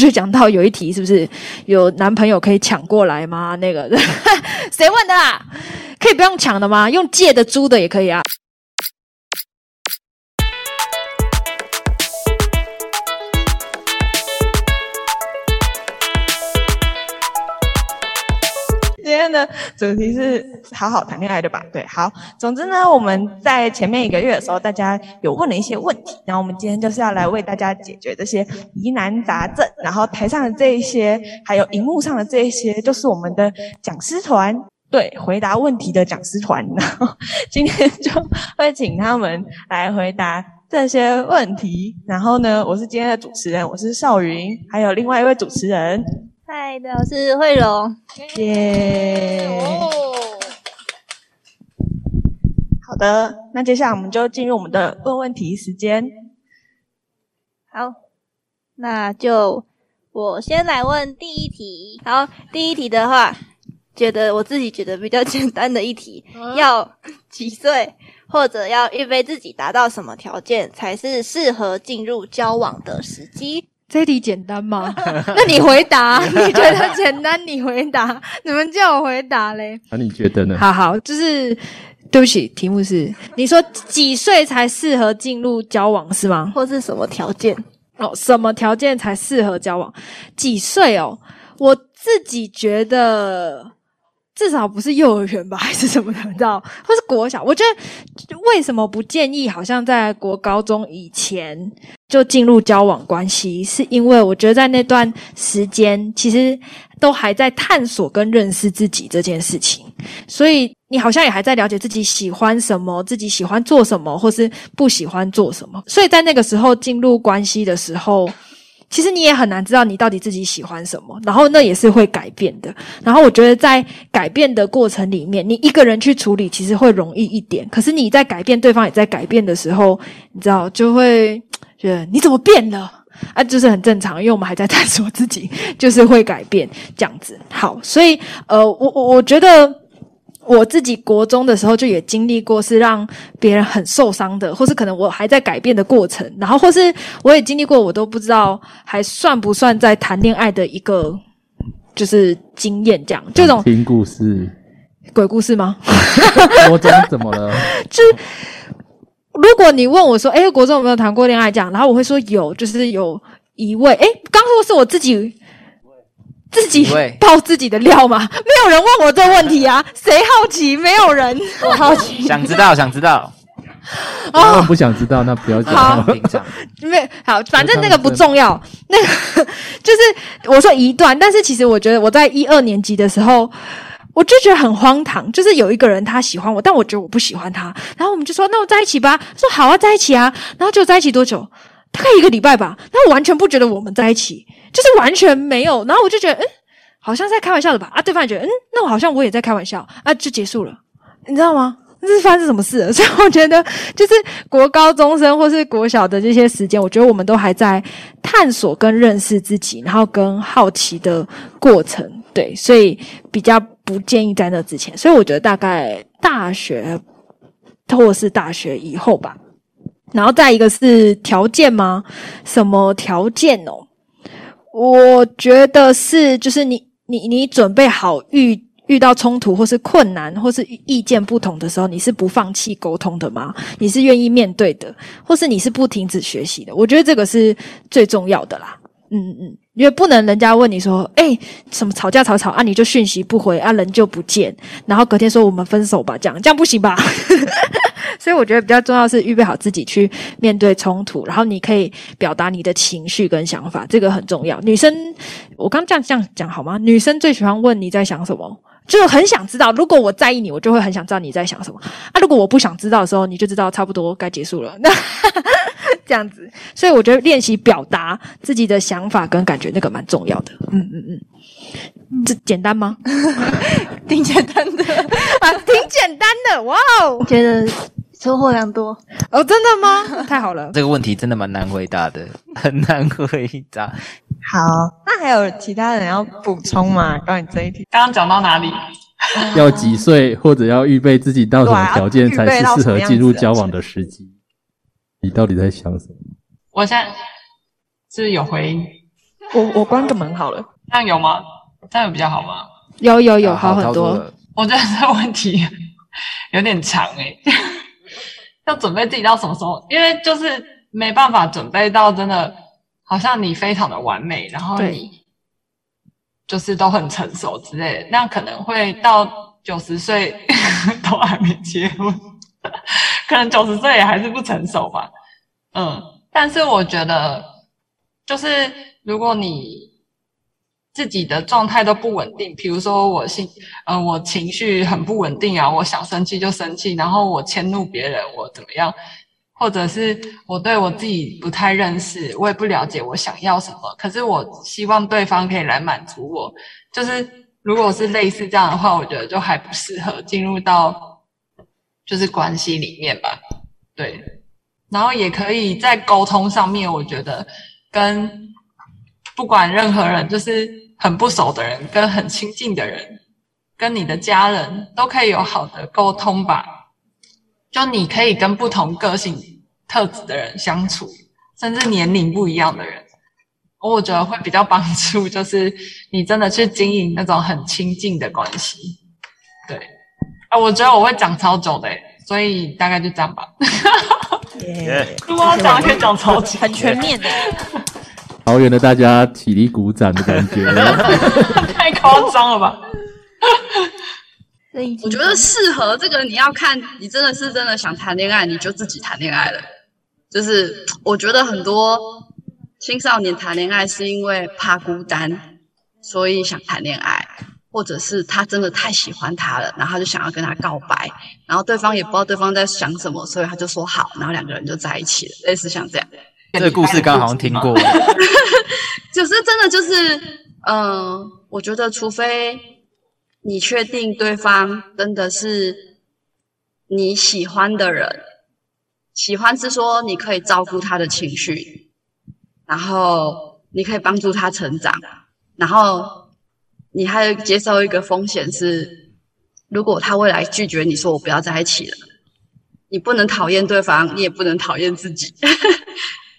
就讲到有一题是不是有男朋友可以抢过来吗？那个 谁问的啦？可以不用抢的吗？用借的、租的也可以啊。今天的主题是好好谈恋爱，对吧？对，好。总之呢，我们在前面一个月的时候，大家有问了一些问题，然后我们今天就是要来为大家解决这些疑难杂症。然后台上的这一些，还有荧幕上的这一些，就是我们的讲师团，对，回答问题的讲师团。然后今天就会请他们来回答这些问题。然后呢，我是今天的主持人，我是邵云，还有另外一位主持人。嗨，我是慧荣，耶！好的，那接下来我们就进入我们的问问题时间。好，那就我先来问第一题。好，第一题的话，觉得我自己觉得比较简单的一题，要几岁或者要预备自己达到什么条件才是适合进入交往的时机？这题简单吗？那你回答，你觉得简单？你回答，你们叫我回答嘞？那你觉得呢？好好，就是对不起，题目是你说几岁才适合进入交往是吗？或是什么条件？哦，什么条件才适合交往？几岁哦？我自己觉得。至少不是幼儿园吧，还是什么的，你知道？或是国小？我觉得为什么不建议？好像在国高中以前就进入交往关系，是因为我觉得在那段时间，其实都还在探索跟认识自己这件事情，所以你好像也还在了解自己喜欢什么，自己喜欢做什么，或是不喜欢做什么。所以在那个时候进入关系的时候。其实你也很难知道你到底自己喜欢什么，然后那也是会改变的。然后我觉得在改变的过程里面，你一个人去处理其实会容易一点。可是你在改变，对方也在改变的时候，你知道就会觉得你怎么变了啊？就是很正常，因为我们还在探索自己，就是会改变这样子。好，所以呃，我我我觉得。我自己国中的时候就也经历过，是让别人很受伤的，或是可能我还在改变的过程，然后或是我也经历过，我都不知道还算不算在谈恋爱的一个就是经验，这样这种听故事鬼故事吗？国中怎么了？就如果你问我说，哎，国中有没有谈过恋爱？这样，然后我会说有，就是有一位，哎，刚说是我自己。自己爆自己的料吗？没有人问我这个问题啊！谁好奇？没有人，我好奇，想知道，想知道。哦，不想知道，那不要讲。好，没好，反正那个不重要。那个就是我说一段，但是其实我觉得我在一二年级的时候，我就觉得很荒唐。就是有一个人他喜欢我，但我觉得我不喜欢他。然后我们就说：“那我在一起吧。”说：“好啊，在一起啊。”然后就在一起多久？大概一个礼拜吧。然后我完全不觉得我们在一起。就是完全没有，然后我就觉得，嗯，好像在开玩笑的吧？啊，对方也觉得，嗯，那我好像我也在开玩笑啊，就结束了，你知道吗？这是发生什么事？所以我觉得，就是国高中生或是国小的这些时间，我觉得我们都还在探索跟认识自己，然后跟好奇的过程，对，所以比较不建议在那之前。所以我觉得大概大学或是大学以后吧。然后再一个是条件吗？什么条件哦？我觉得是，就是你你你准备好遇遇到冲突或是困难或是意见不同的时候，你是不放弃沟通的吗？你是愿意面对的，或是你是不停止学习的？我觉得这个是最重要的啦。嗯嗯，因为不能人家问你说，哎，什么吵架吵吵啊，你就讯息不回啊，人就不见，然后隔天说我们分手吧，这样这样不行吧？所以我觉得比较重要是预备好自己去面对冲突，然后你可以表达你的情绪跟想法，这个很重要。女生，我刚这样这样讲好吗？女生最喜欢问你在想什么，就很想知道。如果我在意你，我就会很想知道你在想什么。啊，如果我不想知道的时候，你就知道差不多该结束了。那。这样子，所以我觉得练习表达自己的想法跟感觉，那个蛮重要的。嗯嗯嗯，这简单吗？挺简单的 啊，挺简单的。哇哦，觉得收获良多哦，真的吗？太好了，这个问题真的蛮难回答的，很难回答。好，那还有其他人要补充吗？关于这一题，刚刚讲到哪里？要几岁或者要预备自己到什么条件才是适合进入交往的时机？你到底在想什么？我现在是有回我我关个门好了，这样有吗？这样有比较好吗？有有有，好很多。我觉得这个问题有点长诶、要准备自己到什么时候？因为就是没办法准备到真的，好像你非常的完美，然后对你就是都很成熟之类的，那可能会到九十岁 都还没结婚，可能九十岁也还是不成熟吧。嗯，但是我觉得，就是如果你自己的状态都不稳定，比如说我心，呃，我情绪很不稳定啊，我想生气就生气，然后我迁怒别人，我怎么样，或者是我对我自己不太认识，我也不了解我想要什么，可是我希望对方可以来满足我，就是如果是类似这样的话，我觉得就还不适合进入到就是关系里面吧，对，然后也可以在沟通上面，我觉得跟不管任何人，就是很不熟的人跟很亲近的人，跟你的家人都可以有好的沟通吧。就你可以跟不同个性特质的人相处，甚至年龄不一样的人，我觉得会比较帮助，就是你真的去经营那种很亲近的关系。对，啊，我觉得我会讲超久的，所以大概就这样吧。耶，如果要讲，可以讲超级很全面的。桃园的大家起立鼓掌的感觉。太夸张了吧？我觉得适合这个，你要看你真的是真的想谈恋爱，你就自己谈恋爱了。就是我觉得很多青少年谈恋爱是因为怕孤单，所以想谈恋爱，或者是他真的太喜欢他了，然后他就想要跟他告白，然后对方也不知道对方在想什么，所以他就说好，然后两个人就在一起了，类似像这样。这个故事刚好像听过，就是真的就是，嗯、我觉得除非你确定对方真的是你喜欢的人，喜欢是说你可以照顾他的情绪，然后你可以帮助他成长，然后你还有接受一个风险是，如果他未来拒绝你说我不要在一起了，你不能讨厌对方，你也不能讨厌自己。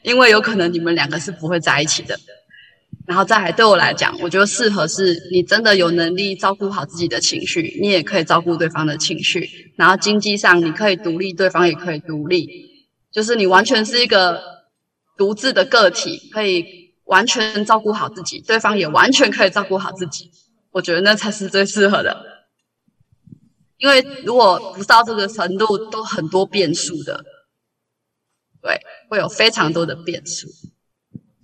因为有可能你们两个是不会在一起的。然后再来，对我来讲，我觉得适合是你真的有能力照顾好自己的情绪，你也可以照顾对方的情绪，然后经济上你可以独立，对方也可以独立，就是你完全是一个独自的个体，可以完全照顾好自己，对方也完全可以照顾好自己。我觉得那才是最适合的。因为如果不到这个程度，都很多变数的。对，会有非常多的变数，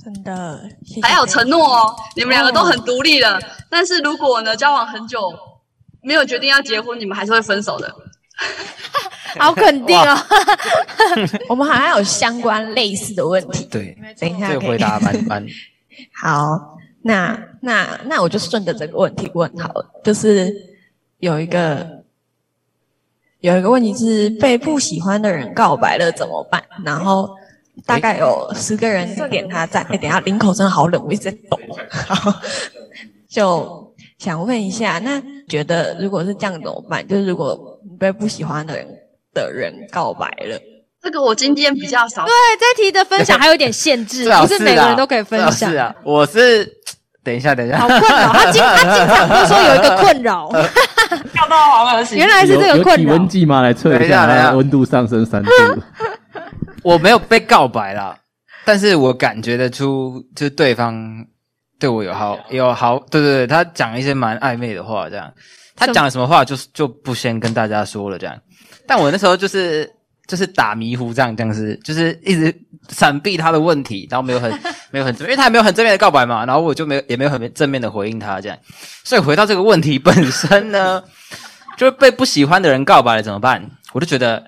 真的，谢谢还有承诺哦。你们两个都很独立了，但是如果呢交往很久，没有决定要结婚，你们还是会分手的。好肯定哦。我们好像有相关类似的问题。对，等一下可以这个回答蛮蛮 好，那那那我就顺着这个问题问好了，就是有一个有一个问题是被不喜欢的人告白了怎么办？然后大概有十个人点他赞。哎，等一下领口真的好冷，我一直在抖。好，就想问一下，那觉得如果是这样怎么办？就是如果你被不喜欢的人的人告白了，这个我今天比较少对，这题的分享还有点限制，不是每个啊人都可以分享是。啊，我是等一下，等一下好，困扰，他经他经常都说有一个困扰，跳到黄河行原来是这个困扰体温。计吗？来测一下等一下下，温度上升三度。我没有被告白啦，但是我感觉得出，就是对方对我有好有好，对对对，他讲一些蛮暧昧的话，这样，他讲了什么话就就不先跟大家说了，这样。但我那时候就是就是打迷糊，这样这样是就是一直闪避他的问题，然后没有很 没有很正，因为他也没有很正面的告白嘛，然后我就没有也没有很正面的回应他这样。所以回到这个问题本身呢，就是被不喜欢的人告白了怎么办？我就觉得。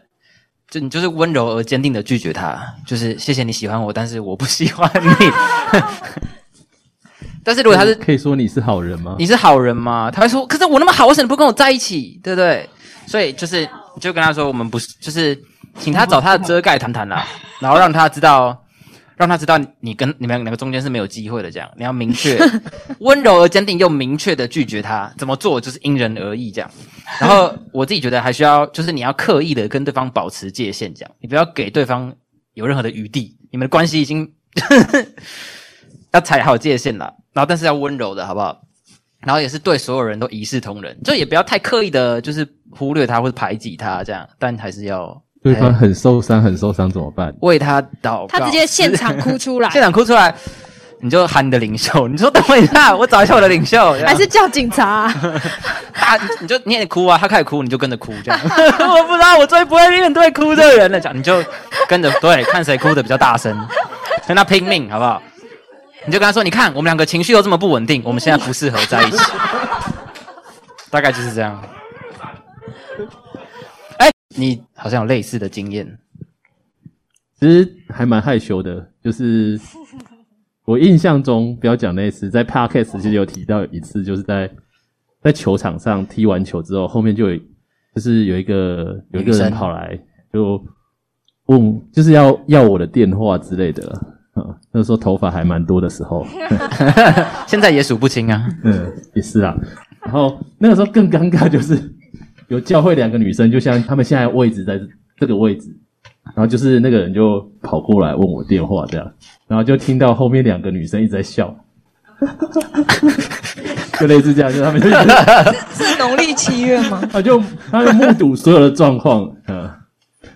就你就是温柔而坚定的拒绝他，就是谢谢你喜欢我，但是我不喜欢你。但是如果他是可以说你是好人吗？你是好人吗？他会说，可是我那么好，为什么不跟我在一起？对不对？所以就是你就跟他说，我们不是，就是请他找他的遮盖谈谈啦，然后让他知道，让他知道你跟你们两个中间是没有机会的。这样你要明确、温柔而坚定又明确的拒绝他，怎么做就是因人而异这样。然后我自己觉得还需要，就是你要刻意的跟对方保持界限，这样你不要给对方有任何的余地，你们的关系已经 要踩好界限了，然后但是要温柔的好不好？然后也是对所有人都一视同仁，就也不要太刻意的，就是忽略他或者排挤他这样，但还是要对方很受伤，很受伤怎么办？为他祷告。他直接现场哭出来，现场哭出来，你就喊你的领袖，你说等我一下，我找一下我的领袖，还是叫警察？他 你就你也哭啊，他开始哭，你就跟着哭这样。我不知道我最不会面对哭的人了，讲你就跟着对，看谁哭的比较大声，跟他拼命好不好？你就跟他说：“你看，我们两个情绪又这么不稳定，我们现在不适合在一起。”大概就是这样。哎，你好像有类似的经验。其实还蛮害羞的，就是我印象中，不要讲那次，在 podcast 其实有提到一次，就是在在球场上踢完球之后，后面就有就是有一个有一个人跑来就问，就是要要我的电话之类的。嗯那时候头发还蛮多的时候，现在也数不清啊。嗯，也是啊。然后那个时候更尴尬，就是有教会两个女生，就像他们现在位置在这个位置，然后就是那个人就跑过来问我电话这样，然后就听到后面两个女生一直在笑，就类似这样，就他们就是农历七月吗？他 就他就目睹所有的状况，嗯。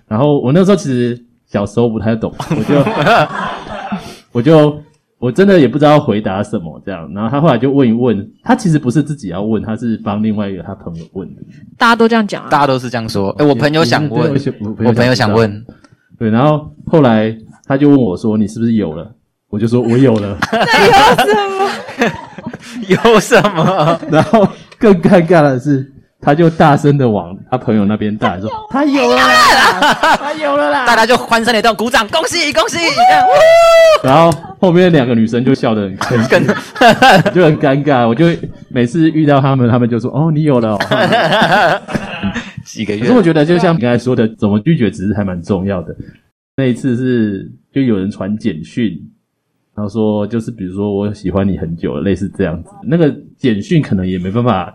然后我那时候其实小时候不太懂，我就。我就我真的也不知道回答什么这样，然后他后来就问一问，他其实不是自己要问，他是帮另外一个他朋友问的。大家都这样讲啊，大家都是这样说。哎，我朋友想问，我朋友想问，对，然后后来他就问我说：“你是不是有了？”我就说：“我有了。”有什么？有什么？然后更尴尬的是。他就大声的往他朋友那边大说：“他有了啦，他有了啦！”大家就欢声雷动，鼓掌，恭喜恭喜！然后后面两个女生就笑得很开心，就很尴尬。我就每次遇到他们，他们就说：“哦，你有了。”几个月。可是我觉得，就像你刚才说的，怎么拒绝只是还蛮重要的。那一次是就有人传简讯，然后说就是比如说我喜欢你很久了，类似这样子。那个简讯可能也没办法。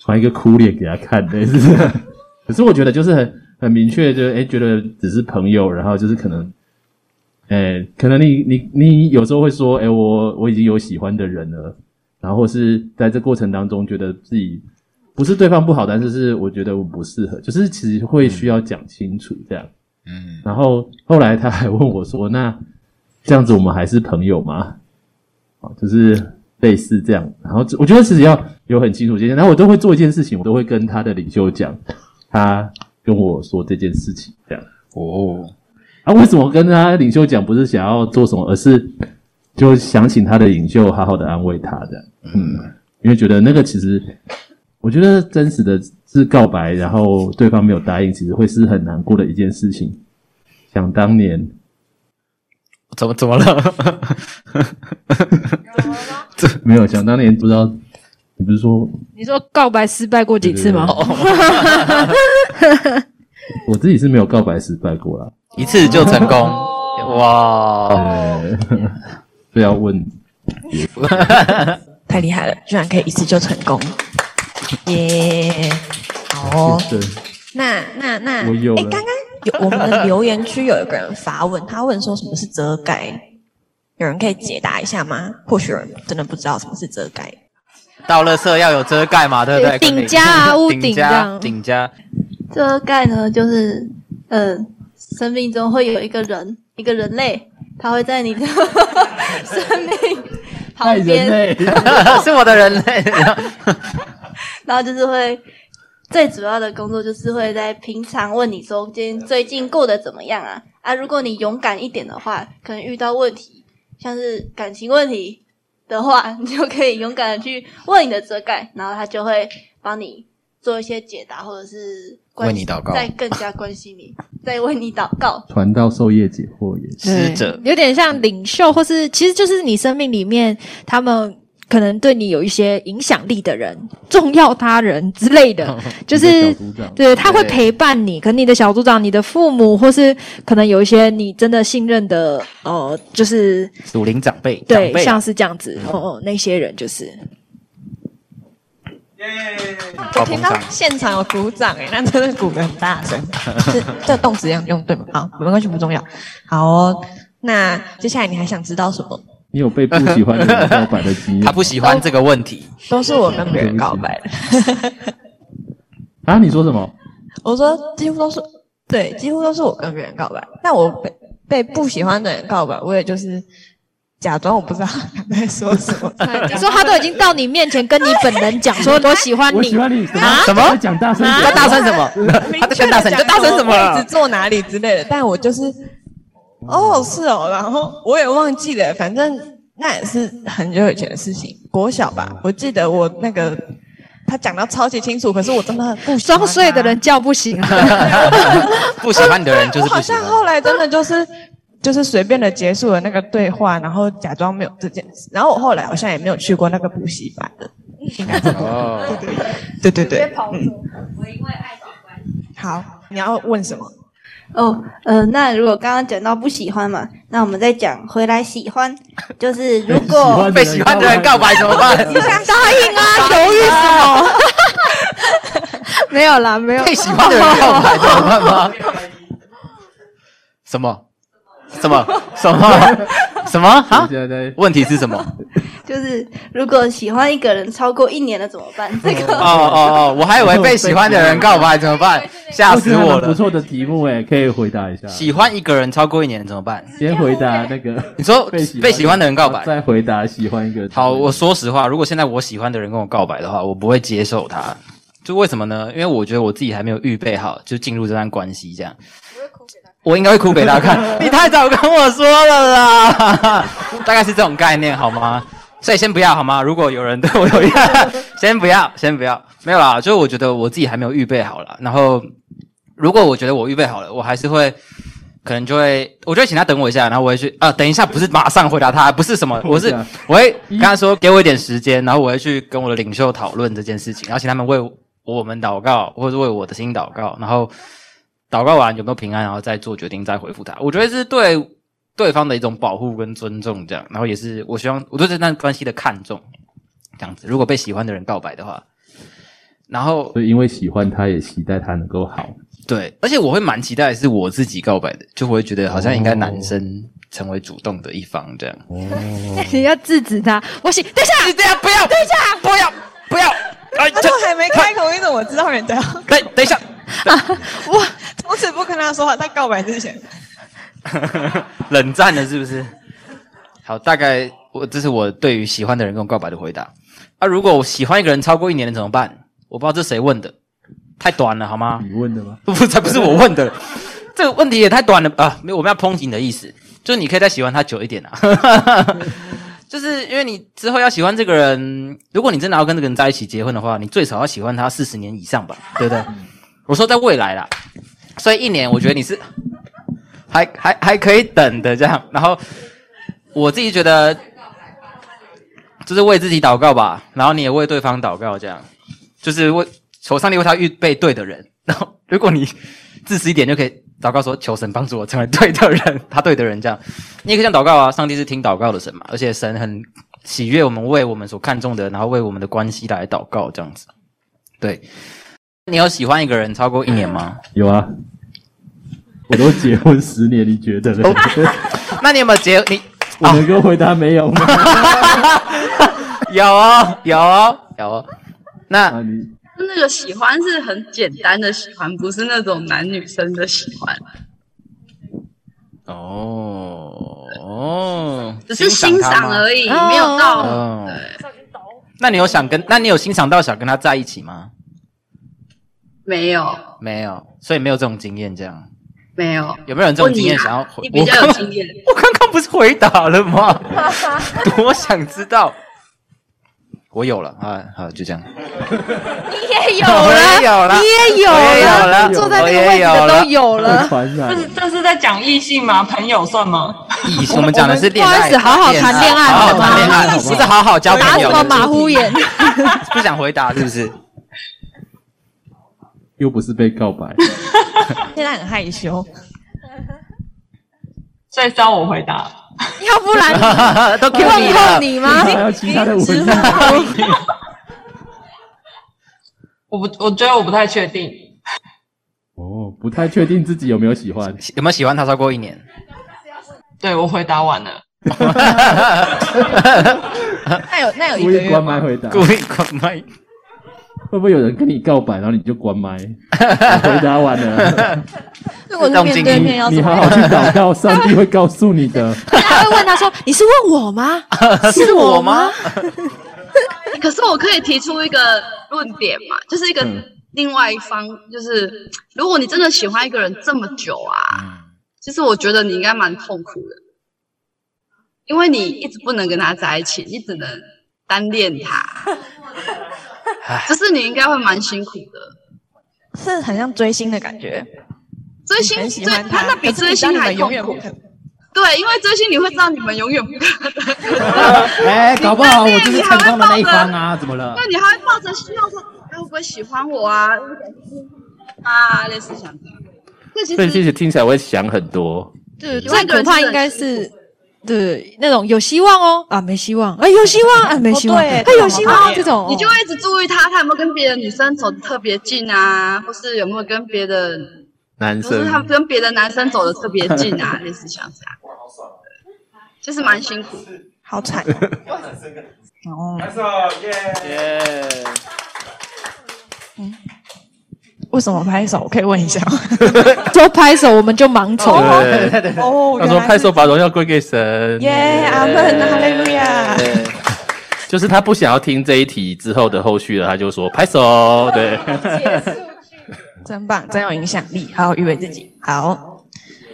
传一个哭脸给他看，类似。可是我觉得就是很很明确，就哎，觉得只是朋友，然后就是可能，哎，可能你你你有时候会说，哎，我我已经有喜欢的人了，然后是在这过程当中觉得自己不是对方不好，但是是我觉得我不适合，就是其实会需要讲清楚这样。嗯。然后后来他还问我说：“那这样子我们还是朋友吗？”啊，就是类似这样。然后我觉得其实要。有很清楚界限，然后我都会做一件事情，我都会跟他的领袖讲，他跟我说这件事情，这样哦。啊，为什么跟他领袖讲？不是想要做什么，而是就想请他的领袖好好的安慰他，这样。嗯，因为觉得那个其实，我觉得真实的是告白，然后对方没有答应，其实会是很难过的一件事情。想当年，怎么怎么了？这没有想当年，不知道。你不是说？你说告白失败过几次吗？我自己是没有告白失败过啦，一次就成功。哇！不要问，太厉害了，居然可以一次就成功！耶！好，那那那，我有。哎，刚刚有我们的留言区有一个人发问，他问说什么是遮盖？有人可以解答一下吗？或许有人真的不知道什么是遮盖。到了色要有遮盖嘛，对不对？顶加啊，屋顶加，顶加。遮盖呢，就是嗯，生命中会有一个人，一个人类，他会在你的 生命旁边，是我的人类。然后就是会最主要的工作，就是会在平常问你说，今天最近过得怎么样啊？啊，如果你勇敢一点的话，可能遇到问题，像是感情问题。的话，你就可以勇敢的去问你的遮盖，然后他就会帮你做一些解答，或者是为你祷告，再更加关心你，再为你祷告。传道授业解惑也使者，有点像领袖，或是其实就是你生命里面他们。可能对你有一些影响力的人、重要他人之类的，就是对他会陪伴你。可能你的小组长、你的父母，或是可能有一些你真的信任的，呃，就是属灵长辈，对，像是这样子，哦哦，那些人就是。耶！我听到现场有鼓掌，哎，那真的鼓得很大声。是这动词要用对吗？好，没关系，不重要。好，那接下来你还想知道什么？你有被不喜欢的人告白的经验？他不喜欢这个问题，都是我跟别人告白的。啊？你说什么？我说几乎都是对，几乎都是我跟别人告白。但我被被不喜欢的人告白，我也就是假装我不知道他在说什么。你说他都已经到你面前跟你本人讲说我喜欢你，我喜欢你什啊什么再讲大声一你点在 大声什么？他在劝大声，你在大声什么位置？坐哪里之类的，但我就是哦是哦，然后我也忘记了，反正那也是很久以前的事情，国小吧。我记得我那个他讲到超级清楚，可是我真的不喜欢装睡的人叫不醒。不喜欢你的人就是我好不喜欢。像后来真的就是 就是随便的结束了那个对话，然后假装没有这件事。然后我后来好像也没有去过那个补习班的，应该这么哦，对对对。嗯，好，你要问什么？哦，呃，那如果刚刚讲到不喜欢嘛，那我们再讲回来喜欢，就是如果被喜欢的人告白怎么办？想答应啊，犹豫什么？没有啦，没有。被喜欢的人告白怎么办吗？什么？什么？什么？什么？啊？问题是什么？就是如果喜欢一个人超过一年了怎么办？这个哦哦哦，我还以为被喜欢的人告白怎么办？吓死我了！不错的题目哎，可以回答一下。喜欢一个人超过一年怎么办？先回答那个你说被喜被喜欢的人告白。再回答喜欢一个人。好，我说实话，如果现在我喜欢的人跟我告白的话，我不会接受他。就为什么呢？因为我觉得我自己还没有预备好，就进入这段关系这样。我应该会哭给他看。你太早跟我说了啦，大概是这种概念好吗？所以先不要好吗？如果有人对我有意见，先不要，先不要，没有啦。就是我觉得我自己还没有预备好了。然后，如果我觉得我预备好了，我还是会，可能就会，我就会请他等我一下，然后我会去啊，等一下，不是马上回答他，不是什么，我是我会跟他说给我一点时间，然后我会去跟我的领袖讨论这件事情，然后请他们为我们祷告，或者是为我的心祷告，然后祷告完有没有平安，然后再做决定，再回复他。我觉得是对对方的一种保护跟尊重，这样，然后也是我希望我对这段关系的看重，这样子。如果被喜欢的人告白的话，然后所以因为喜欢他，也期待他能够好。对，而且我会蛮期待是我自己告白的，就我会觉得好像应该男生成为主动的一方这样。你要制止他。我行，等一下，你这样不要，等一下，不要，不要，哎，他都还没开口，你怎么知道人家要？等等一下，我从此不跟他说话，在告白之前。冷战了是不是？好，大概我这是我对于喜欢的人跟我告白的回答。啊，如果我喜欢一个人超过一年了怎么办？我不知道这谁问的，太短了好吗？你问的吗？不，才不是我问的，这个问题也太短了啊！没有，我们要抨击你的意思，就是你可以再喜欢他久一点啊。就是因为你之后要喜欢这个人，如果你真的要跟这个人在一起结婚的话，你最少要喜欢他四十年以上吧，对不对？我说在未来啦，所以一年我觉得你是还还还可以等的这样。然后我自己觉得，就是为自己祷告吧，然后你也为对方祷告，这样就是为求上帝为他预备对的人。然后如果你自私一点，就可以祷告说：“求神帮助我成为对的人，他对的人。”这样，你也可以这样祷告啊。上帝是听祷告的神嘛，而且神很喜悦我们为我们所看重的，然后为我们的关系来祷告，这样子。对，你有喜欢一个人超过一年吗？有啊，我都结婚十年，你觉得呢？哦 那你有没有结？你我能够回答没有吗？有哦，有哦，有哦。那啊，你那个喜欢是很简单的喜欢，不是那种男女生的喜欢，哦哦，只是欣赏而已，没有到。哦，那你有想跟？那你有欣赏到想跟他在一起吗？没有，没有，所以没有这种经验。这样没有。有没有人这种经验想要回？你比较有经验。我刚刚不是回答了吗？多想知道。我有了啊，好，就这样。你也有了 也有了，你也有我也有了坐在那我个位置的也有了都有了。这是这是在讲异性吗？朋友算吗？异我们讲的是恋爱，不好意思好好谈恋爱好好谈恋爱，不是好好交打什朋友。么马虎眼？不想回答是不是？又不是被告白，现在很害羞，所以招我回答。要不然都 Q 问候你了，你吗？还有其他的。我不，我觉得我不太确定。哦，不太确定自己有没有喜欢。有没有喜欢他超过一年？对我回答完了，那有那有一故意关个月吗麦回答，故意关麦。会不会有人跟你告白，然后你就关麦？回答完了，如果是面对面要？你好好去祷告，上帝会告诉你的。他会问他说：“你是问我吗？是我吗？可是我可以提出一个论点嘛，就是一个嗯另外一方，就是如果你真的喜欢一个人这么久啊，其实我觉得你应该蛮痛苦的，因为你一直不能跟他在一起，你只能单恋他，就是你应该会蛮辛苦的。是很像追星的感觉，追星喜追欢他，那比追星还永远痛苦不。可能。对，因为追星你会知道你们永远不可能，哎，搞不好我就是成功的那一方啊，怎么了？那你还会抱着希望说他会不会喜欢我啊？啊，类似想这样。这其实所以其实听起来会想很多。对，有一最可怕应个人是很该是对那种有希望哦啊，没希望啊，有希望啊，没希望，哦对他有希望这种你就会一直注意他，他有没有跟别的女生走的特别近啊，或是有没有跟别的，男或是他跟别的男生走的特别近啊，类似像这样。其实蛮辛苦。好惨 哦。耶！为什么拍手？我可以问一下吗？说拍手我们就盲从。对，哦，他说拍手把荣耀归给神。耶，阿门，哈利路亚。对就是他不想要听这一题之后的后续了，他就说拍手。对，真棒，真有影响力，好好预备自己。好，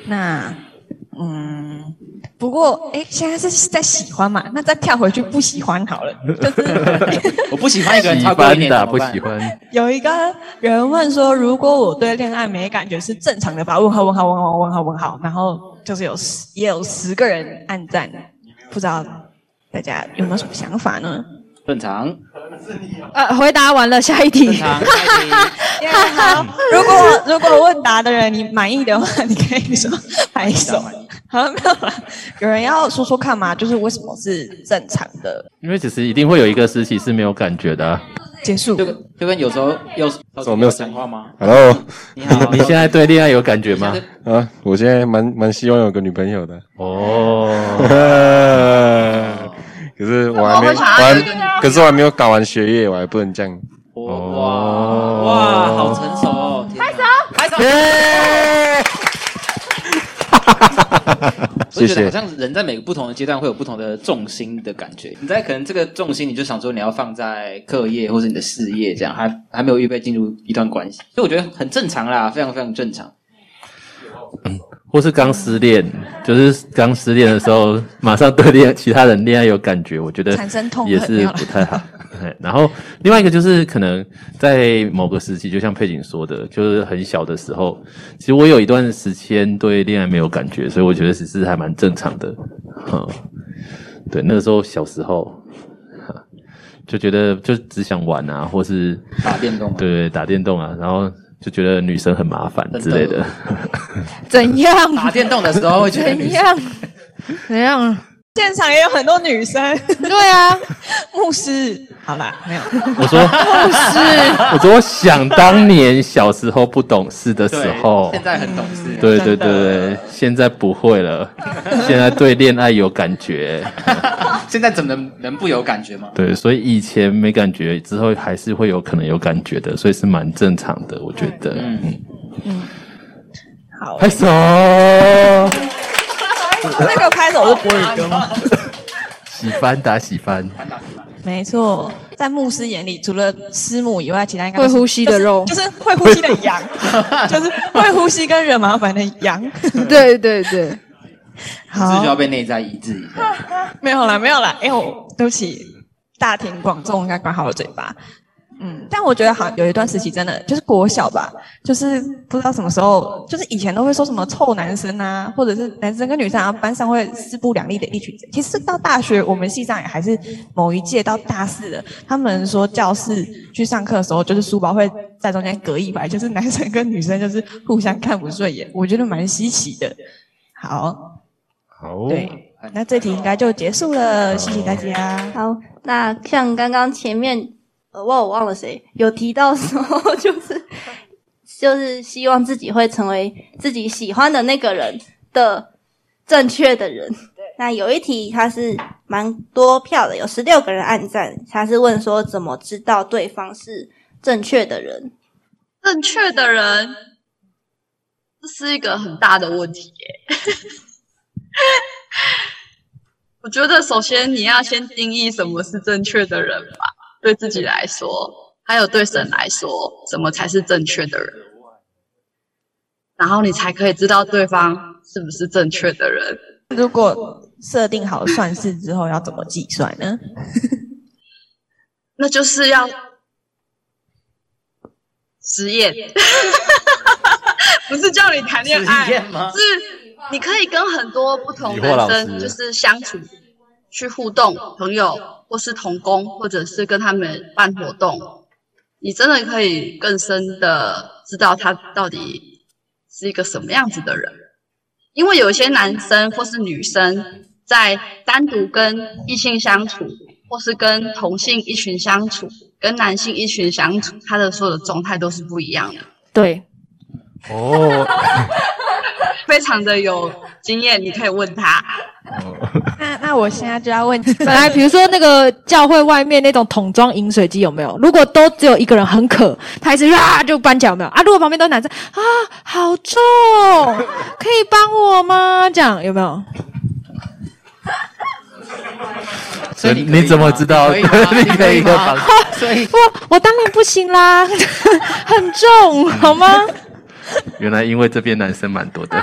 那嗯，不过哎，现在是在喜欢嘛，那再跳回去不喜欢好了。就 是我不喜欢一个人喜超过一年的不喜欢，有一个人问说，如果我对恋爱没感觉是正常的吧？问号问号问号问号问号，然后就是有十也有十个人暗赞，不知道大家有没有什么想法呢？正常，呃，回答完了，下一正题。常。下一题 好，如果如果问答的人你满意的话，你可以说拍手。好，没有了。有人要说说看吗？就是为什么是正常的因为其实一定会有一个时期是没有感觉的啊、结束就？跟就跟有时候有怎么没有讲话吗？Hello 你好，你现在对恋爱有感觉吗？啊，我现在蛮蛮希望有个女朋友的，哦，可是我还没，有可是我还没有搞完学业，我还不能这样。哇哇，好成熟哦！拍手，拍手。耶！我就觉得谢谢好像人在每个不同的阶段会有不同的重心的感觉。你在可能这个重心，你就想说你要放在课业或者你的事业，这样还还没有预备进入一段关系，所以我觉得很正常啦，非常非常正常。或是刚失恋，就是刚失恋的时候，马上对恋其他人恋爱有感觉，我觉得产生痛也是不太好。对然后另外一个就是可能在某个时期，就像佩锦说的，就是很小的时候，其实我有一段时间对恋爱没有感觉，所以我觉得只是还蛮正常的。嗯，对，那个时候小时候，就觉得就只想玩啊，或是打电动嘛对对打电动啊，然后就觉得女生很麻烦之类的。怎样？打电动的时候会觉得怎样？怎样？现场也有很多女生，对啊，牧师。好啦，没有。我说牧师。我说想当年小时候不懂事的时候。对，现在很懂事。对对对对，现在不会了，现在对恋爱有感觉，现在怎么能能不有感觉吗？对，所以以前没感觉，之后还是会有可能有感觉的，所以是蛮正常的，我觉得。嗯。嗯，好，拍手，那个拍手是国语歌吗？喜欢打喜欢，没错，在牧师眼里，除了师母以外，其他应该会呼吸的肉就是就是会呼吸的羊，就是会呼吸跟惹麻烦的羊。对 对对，是好就，要被内在医治一下。没有啦，没有啦。哎、我对不起，大庭广众应该管好了嘴巴。嗯，但我觉得好像有一段时期真的就是国小吧，就是不知道什么时候，就是以前都会说什么臭男生啊，或者是男生跟女生啊，班上会势不两立的一群人。其实到大学，我们系上也还是某一届到大四的，他们说教室去上课的时候，就是书包会在中间隔一排，就是男生跟女生就是互相看不顺眼，我觉得蛮稀奇的。好，好，对，那这题应该就结束了，谢谢大家。好，那像刚刚前面，呃，我我忘了谁有提到说，就是就是希望自己会成为自己喜欢的那个人的正确的人。那有一题他是蛮多票的，有十六个人按赞，他是问说怎么知道对方是正确的人？正确的人，这是一个很大的问题耶。我觉得首先你要先定义什么是正确的人吧，对自己来说，还有对神来说，什么才是正确的人，然后你才可以知道对方是不是正确的人。如果设定好算式之后，要怎么计算呢？那就是要实验，不是叫你谈恋爱，吗是你可以跟很多不同男生就是相处、去互动，朋友或是同工，或者是跟他们办活动，你真的可以更深的知道他到底是一个什么样子的人。因为有一些男生或是女生在单独跟异性相处，或是跟同性一群相处，跟男性一群相处，他的所有的状态都是不一样的，对，哦，非常的有经验，你可以问他。那那我现在就要问，本来比如说那个教会外面那种桶装饮水机有没有？如果都只有一个人很渴，他一直啊就搬起来有没有？啊，如果旁边都男生啊，好重，可以帮我吗？这样有没有？所以你以你怎么知道你可以 可以吗吗？所 以我我当然不行啦，很重好吗？原来因为这边男生蛮多的，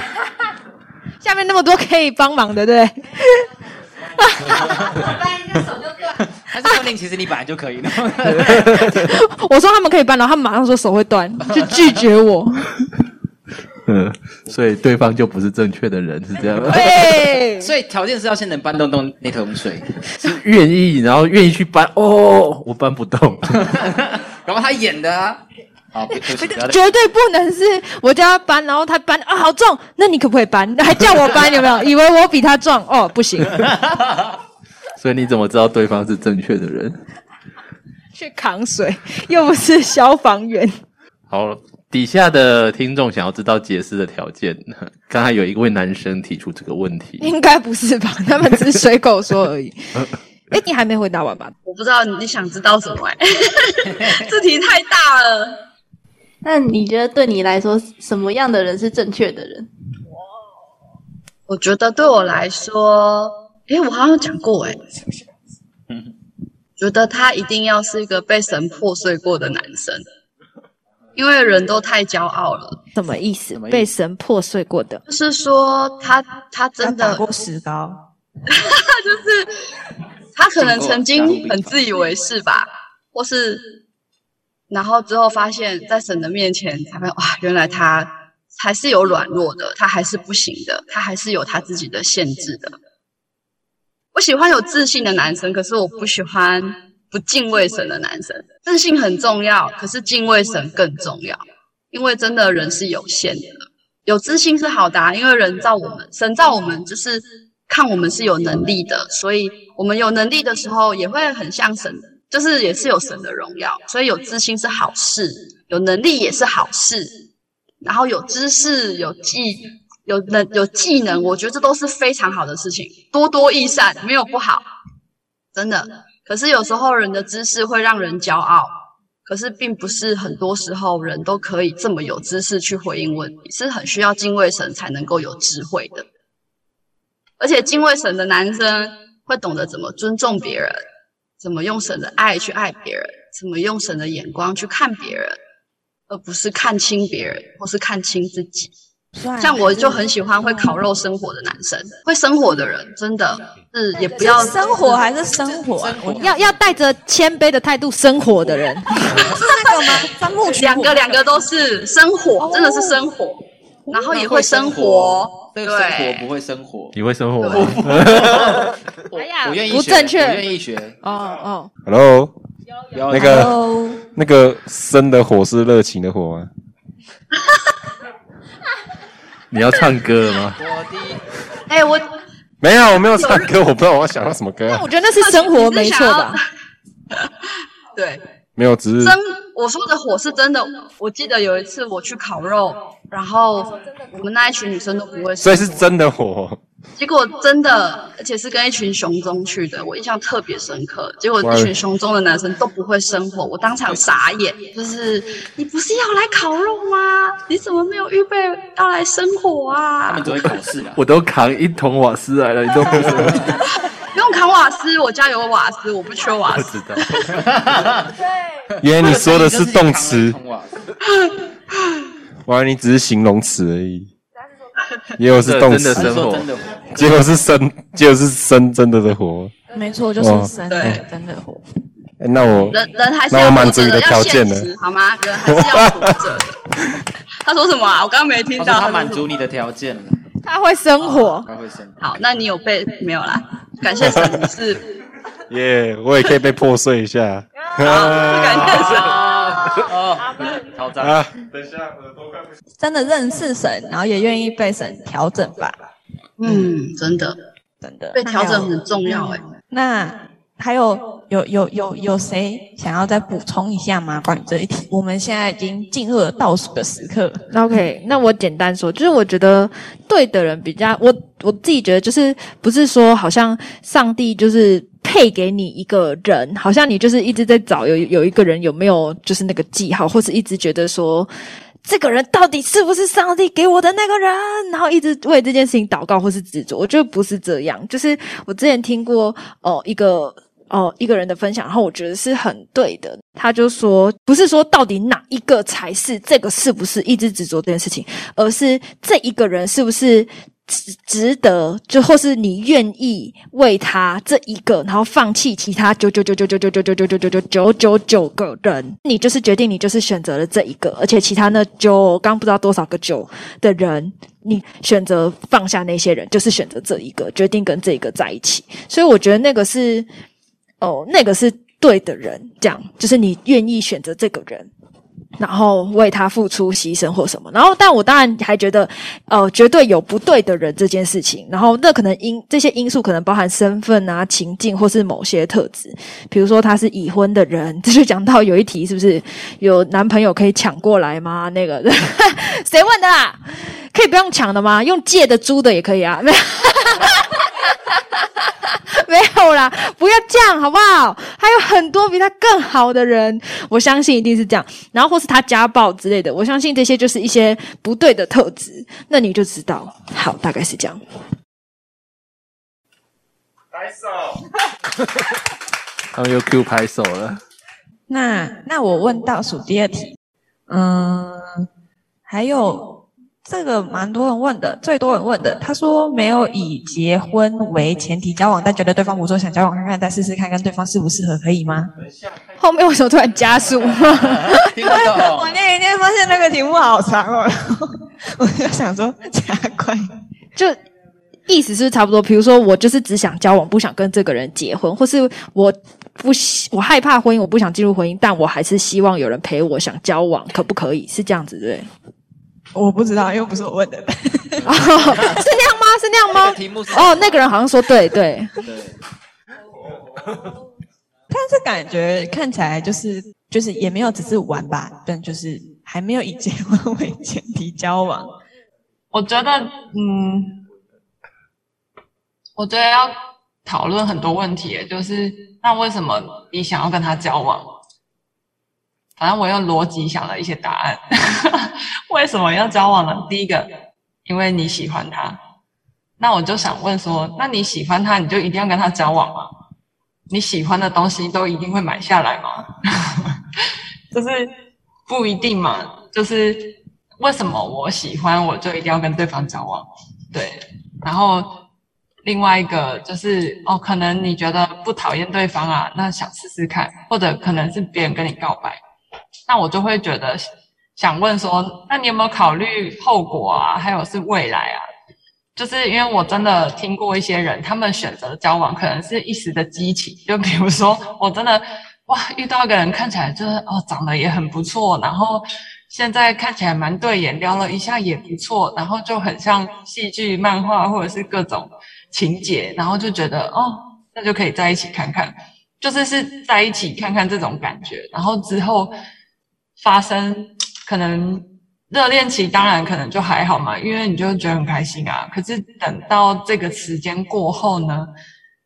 下面那么多可以帮忙的，对不对？还是说令其实你本来就可以的。我说他们可以搬，然后他们马上说手会断，就拒绝我。嗯，所以对方就不是正确的人，是这样吗？对，所以条件是要先能搬动动那桶水，是愿意，然后愿意去搬。哦，我搬不动，然后他演的啊。绝对不能是我叫他搬，然后他搬啊好重，那你可不可以搬？还叫我搬有没有？以为我比他壮哦，不行，所以你怎么知道对方是正确的人？去扛水，又不是消防员。好，底下的听众想要知道解释的条件。刚才有一位男生提出这个问题，应该不是吧？他们只是随口说而已。哎，你还没回答完吧？我不知道你想知道什么、欸，这题太大了。那你觉得对你来说，什么样的人是正确的人？我觉得对我来说，诶，我好像讲过、诶，觉得他一定要是一个被神破碎过的男生，因为人都太骄傲了。什么意思？被神破碎过的，就是说他他真的打过石膏，就是他可能曾经很自以为是吧，或是然后之后发现，在神的面前才发现，哇，原来他还是有软弱的，他还是不行的，他还是有他自己的限制的。我喜欢有自信的男生，可是我不喜欢不敬畏神的男生。自信很重要，可是敬畏神更重要，因为真的人是有限的。有自信是好的、因为人造我们，神造我们就是看我们是有能力的，所以我们有能力的时候也会很像神，就是也是有神的荣耀。所以有自信是好事，有能力也是好事，然后有知识、有技、有能、有技能，我觉得这都是非常好的事情，多多益善，没有不好，真的。可是有时候人的知识会让人骄傲。可是，并不是很多时候人都可以这么有知识去回应问题，是很需要敬畏神才能够有智慧的。而且，敬畏神的男生会懂得怎么尊重别人，怎么用神的爱去爱别人，怎么用神的眼光去看别人，而不是看清别人或是看清自己。像我就很喜欢会烤肉生活的男生，会生活的人，真的是也不要生活还是生活啊？要要带着谦卑的态度生活的人，是那个吗？三木两个两个都是生活，真的是生活，然后也会生活，这个生活不会生活，你会生活吗？哎呀我愿意学不正确我愿意学。哦哦，Hello，那个那个生的火是热情的火吗？你要唱歌了吗？哎、我没有，我没有唱歌，我不知道我要想到什么歌啊。我觉得那是生活没错吧？对没有，只是生我说的火是真的。我记得有一次我去烤肉，然后我们那一群女生都不会生火，所以是真的火。结果真的，而且是跟一群熊中去的，我印象特别深刻。结果哇一群熊中的男生都不会生火，我当场傻眼。就是你不是要来烤肉吗？你怎么没有预备要来生火啊他啊们？只会考试啊。我都扛一桶瓦斯来了，你都 不用扛瓦斯，我家有瓦斯，我不缺瓦斯。知道。原来你说的是动词，我以为你只是形容词而已。也有是动词，真的生活说真的，结果是生，结果是生真的的活。没错，就是哇生对，真的活。哎那我人人还是那要我满足你的活着的，要条件了。现实好吗？人还是要活着的。他说什么啊？我刚刚没听到。他满足你的条件了，他会生火，他会生。好，那你有被没有啦？感谢神，你是耶我也可以被破碎一下。感谢神。哦，挑战。啊，真的认识神，然后也愿意被神调整吧，嗯，真的真的被调整很重要哎。那还有有有有有谁想要再补充一下吗？关于这一题，我们现在已经进入了倒数的时刻。OK，那我简单说，就是我觉得对的人比较，我我自己觉得就是不是说好像上帝就是配给你一个人，好像你就是一直在找有有一个人有没有就是那个记号，或是一直觉得说。这个人到底是不是上帝给我的那个人？然后一直为这件事情祷告或是执着，我觉得不是这样。就是我之前听过哦、一个哦一个人的分享，然后我觉得是很对的。他就说，不是说到底哪一个才是这个是不是一直执着这件事情，而是这一个人是不是值值得，就或是你愿意为他这一个，然后放弃其他九九九九九九九九九九九九九九九个人，你就是决定你就是选择了这一个，而且其他那九刚不知道多少个九的人，你选择放下那些人，就是选择这一个，决定跟这个在一起。所以我觉得那个是，哦，那个是对的人，这样就是你愿意选择这个人。然后为他付出牺牲或什么，然后但我当然还觉得，呃，绝对有不对的人这件事情，然后那可能因这些因素可能包含身份啊、情境或是某些特质，比如说他是已婚的人，这就讲到有一题是不是有男朋友可以抢过来吗？那个 谁问的啦？可以不用抢的吗？用借的、租的也可以啊。没有啦，不要这样好不好？还有很多比他更好的人，我相信一定是这样。然后或是他家暴之类的，我相信这些就是一些不对的特质，那你就知道，好，大概是这样。他们又 Q 拍手了。那那我问倒数第二题，嗯，还有这个蛮多人问的，最多人问的，他说没有以结婚为前提交往，但觉得对方不错，想交往看看，再试试看跟对方适不适合，可以吗？后面为什么突然加速？我。那一天发现那个题目好长哦，我就想说加快。就意思是差不多？比如说，我就是只想交往，不想跟这个人结婚，或是我不喜我害怕婚姻，我不想进入婚姻，但我还是希望有人陪我，想交往，可不可以？是这样子对不我不知道，因为不是我问的。哦，是那样吗？是那样吗？题目是哦，那个人好像说对对，对，但是感觉看起来就是就是也没有只是玩吧，但就是还没有以结婚为前提交往。我觉得，嗯，我觉得要讨论很多问题，就是那为什么你想要跟他交往？反正我用逻辑想了一些答案。为什么要交往呢？第一个，因为你喜欢他。那我就想问说，那你喜欢他，你就一定要跟他交往吗？你喜欢的东西都一定会买下来吗？就是不一定嘛。就是为什么我喜欢，我就一定要跟对方交往？对，然后另外一个就是哦，可能你觉得不讨厌对方啊，那想试试看，或者可能是别人跟你告白，那我就会觉得想问说，那你有没有考虑后果啊？还有是未来啊？就是因为我真的听过一些人，他们选择交往可能是一时的激情，就比如说我真的哇遇到一个人看起来就是哦长得也很不错，然后现在看起来蛮对眼，聊了一下也不错，然后就很像戏剧、漫画或者是各种情节，然后就觉得哦那就可以在一起看看，就是是在一起看看这种感觉，然后之后发生可能。热恋期当然可能就还好嘛，因为你就觉得很开心啊。可是等到这个时间过后呢，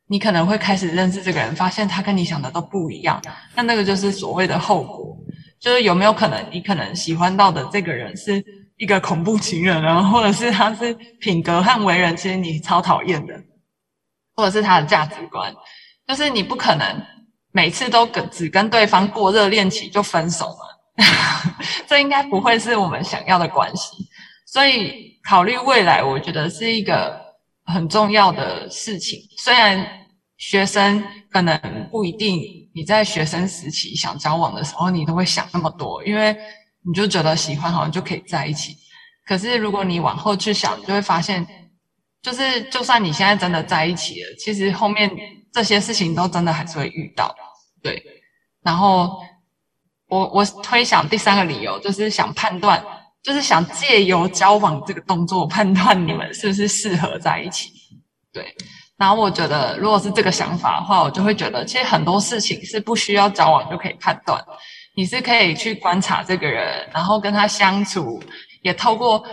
你可能会开始认识这个人，发现他跟你想的都不一样，那那个就是所谓的后果。就是有没有可能你可能喜欢到的这个人是一个恐怖情人啊，或者是他是品格和为人其实你超讨厌的，或者是他的价值观，就是你不可能每次都跟只跟对方过热恋期就分手嘛，这应该不会是我们想要的关系。所以考虑未来，我觉得是一个很重要的事情。虽然学生可能不一定你在学生时期想交往的时候，你都会想那么多，因为你就觉得喜欢好像就可以在一起。可是如果你往后去想，你就会发现，就是就算你现在真的在一起了，其实后面这些事情都真的还是会遇到。对，然后我我推想第三个理由就是想判断，就是想借由交往这个动作判断你们是不是适合在一起。对。然后我觉得，如果是这个想法的话，我就会觉得，其实很多事情是不需要交往就可以判断。你是可以去观察这个人，然后跟他相处，也透过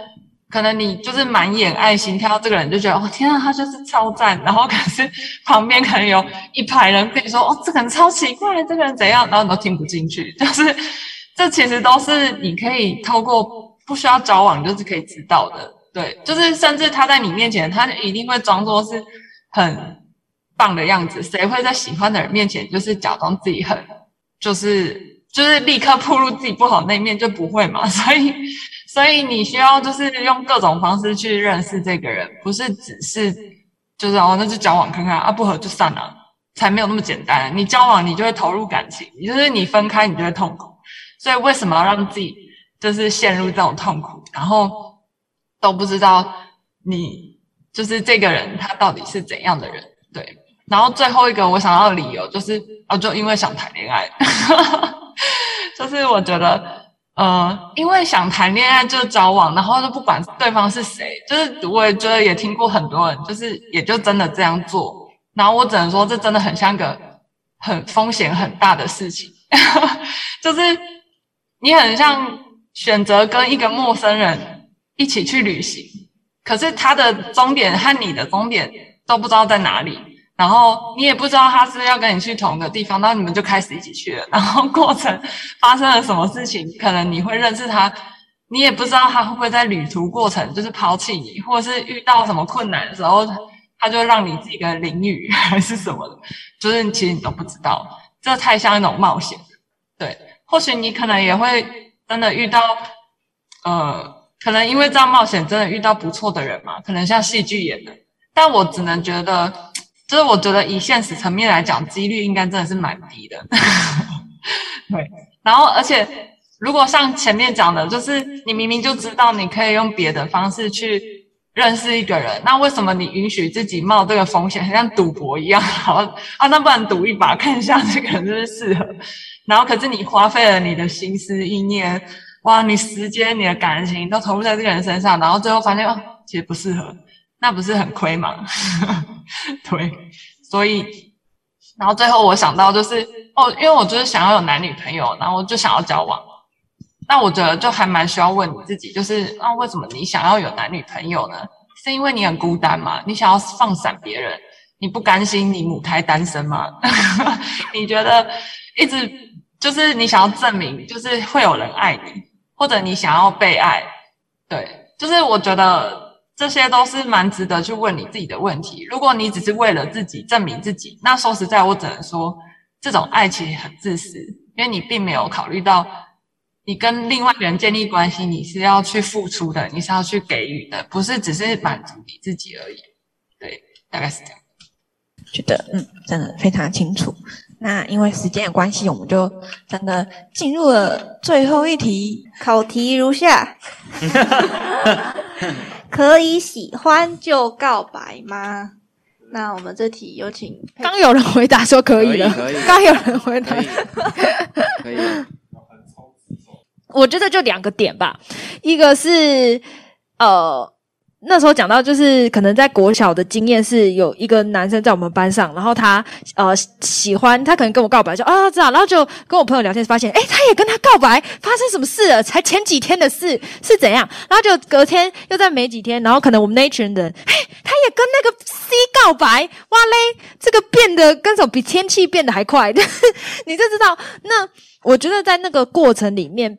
可能你就是满眼爱心，看到这个人就觉得，哦天啊，他就是超赞。然后可是旁边可能有一排人跟你说，哦，这个人超奇怪，这个人怎样，然后你都听不进去。就是这其实都是你可以透过不需要交往就是可以知道的。对，就是甚至他在你面前，他一定会装作是。很棒的样子，谁会在喜欢的人面前就是假装自己很，就是就是立刻暴露自己不好那一面就不会嘛？所以所以你需要就是用各种方式去认识这个人，不是只是就是哦那就交往看看啊不合就散了，才没有那么简单。你交往你就会投入感情，就是你分开你就会痛苦。所以为什么要让自己就是陷入这种痛苦，然后都不知道你。就是这个人他到底是怎样的人？对，然后最后一个我想要的理由就是，哦，就因为想谈恋爱，就是我觉得，呃，因为想谈恋爱就交往，然后就不管对方是谁，就是我也觉得也听过很多人，就是也就真的这样做，然后我只能说这真的很像个很风险很大的事情，就是你很像选择跟一个陌生人一起去旅行。可是他的终点和你的终点都不知道在哪里，然后你也不知道他是要跟你去同一个地方，然后你们就开始一起去了，然后过程发生了什么事情，可能你会认识他，你也不知道他会不会在旅途过程就是抛弃你，或者是遇到什么困难的时候，他就让你自个淋雨还是什么的，就是其实你都不知道，这太像一种冒险。对，或许你可能也会真的遇到，呃。可能因为这样冒险，真的遇到不错的人嘛？可能像戏剧演的，但我只能觉得，就是我觉得以现实层面来讲，几率应该真的是蛮低的。对，然后而且如果像前面讲的，就是你明明就知道你可以用别的方式去认识一个人，那为什么你允许自己冒这个风险，像赌博一样？好啊，那不然赌一把，看一下这个人是不是适合？然后可是你花费了你的心思意念。哇，你时间、你的感情都投入在这个人身上，然后最后发现哦，其实不适合，那不是很亏吗？对，所以，然后最后我想到就是哦，因为我就是想要有男女朋友，然后我就想要交往。那我觉得就还蛮需要问你自己，就是啊，为什么你想要有男女朋友呢？是因为你很孤单吗？你想要放散别人？你不甘心你母胎单身吗？你觉得一直就是你想要证明，就是会有人爱你？或者你想要被爱，对，就是我觉得这些都是蛮值得去问你自己的问题。如果你只是为了自己证明自己，那说实在，我只能说这种爱其实很自私，因为你并没有考虑到你跟另外一个人建立关系，你是要去付出的，你是要去给予的，不是只是满足你自己而已。对，大概是这样。觉得嗯，真的非常清楚。那因为时间的关系，我们就真的进入了最后一题。考题如下：可以喜欢就告白吗？那我们这题有请。刚有人回答说可以了，刚有人回答可以。我觉得就两个点吧，一个是呃。那时候讲到，就是可能在国小的经验是有一个男生在我们班上，然后他呃喜欢他，可能跟我告白，就啊知道，然后就跟我朋友聊天，发现哎他也跟他告白，发生什么事了？才前几天的事是怎样？然后就隔天又在没几天，然后可能我们那一群人，嘿，他也跟那个 C 告白，哇嘞，这个变得跟什么比天气变得还快，你就知道。那我觉得在那个过程里面。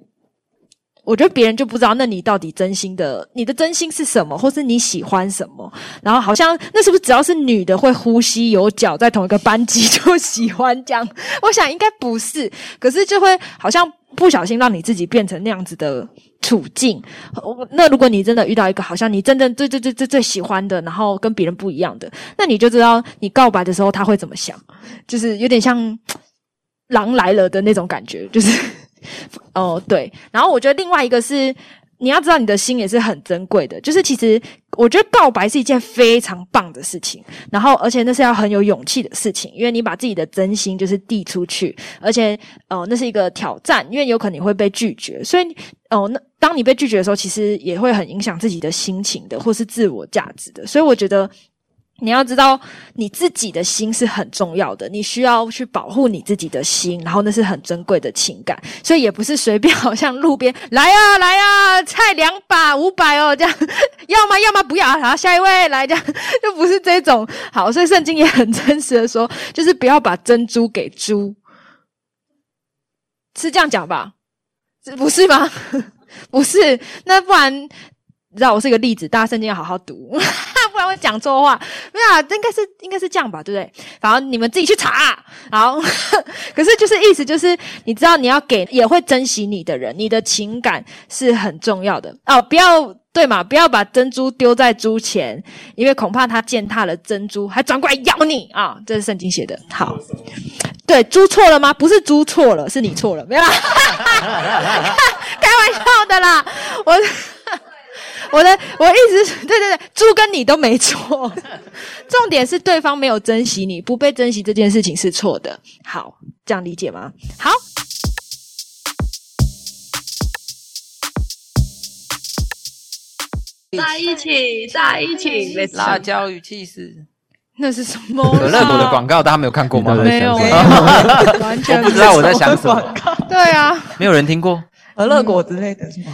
我觉得别人就不知道，那你到底真心的，你的真心是什么，或是你喜欢什么？然后好像那是不是只要是女的会呼吸有脚，在同一个班级就喜欢这样？我想应该不是，可是就会好像不小心让你自己变成那样子的处境。那如果你真的遇到一个好像你真正最最最最最喜欢的，然后跟别人不一样的，那你就知道你告白的时候他会怎么想，就是有点像 狼来了的那种感觉，就是。哦，对，然后我觉得另外一个是，你要知道你的心也是很珍贵的。就是其实我觉得告白是一件非常棒的事情，然后而且那是要很有勇气的事情，因为你把自己的真心就是递出去，而且哦那是一个挑战，因为有可能你会被拒绝，所以哦那当你被拒绝的时候，其实也会很影响自己的心情的，或是自我价值的。所以我觉得。你要知道，你自己的心是很重要的，你需要去保护你自己的心，然后那是很珍贵的情感，所以也不是随便好像路边来啊来啊，菜两把五百哦这样，要么要么不要，好下一位来这样，就不是这种。好，所以圣经也很真实的说，就是不要把珍珠给猪，是这样讲吧？不是吗？不是，那不然，你知道我是一个例子，大家圣经要好好读。不然会讲错话，没有啊，应该是应该是这样吧，对不对？然后你们自己去查。好，可是就是意思就是，你知道你要给也会珍惜你的人，你的情感是很重要的哦。不要对嘛，不要把珍珠丢在猪前，因为恐怕它践踏了珍珠，还转过来咬你啊！这是圣经写的。好，对，猪错了吗？不是猪错了，是你错了，没有啦，开玩笑的啦，我。我的我意思是，对对对，猪跟你都没错，重点是对方没有珍惜你，不被珍惜这件事情是错的。好，这样理解吗？好，在一起，在一起，辣椒与气势，那是什么？可乐果的广告，大家没有看过吗？没有，完全不知道我在想什么。对啊，没有人听过。可乐果之类的是吗？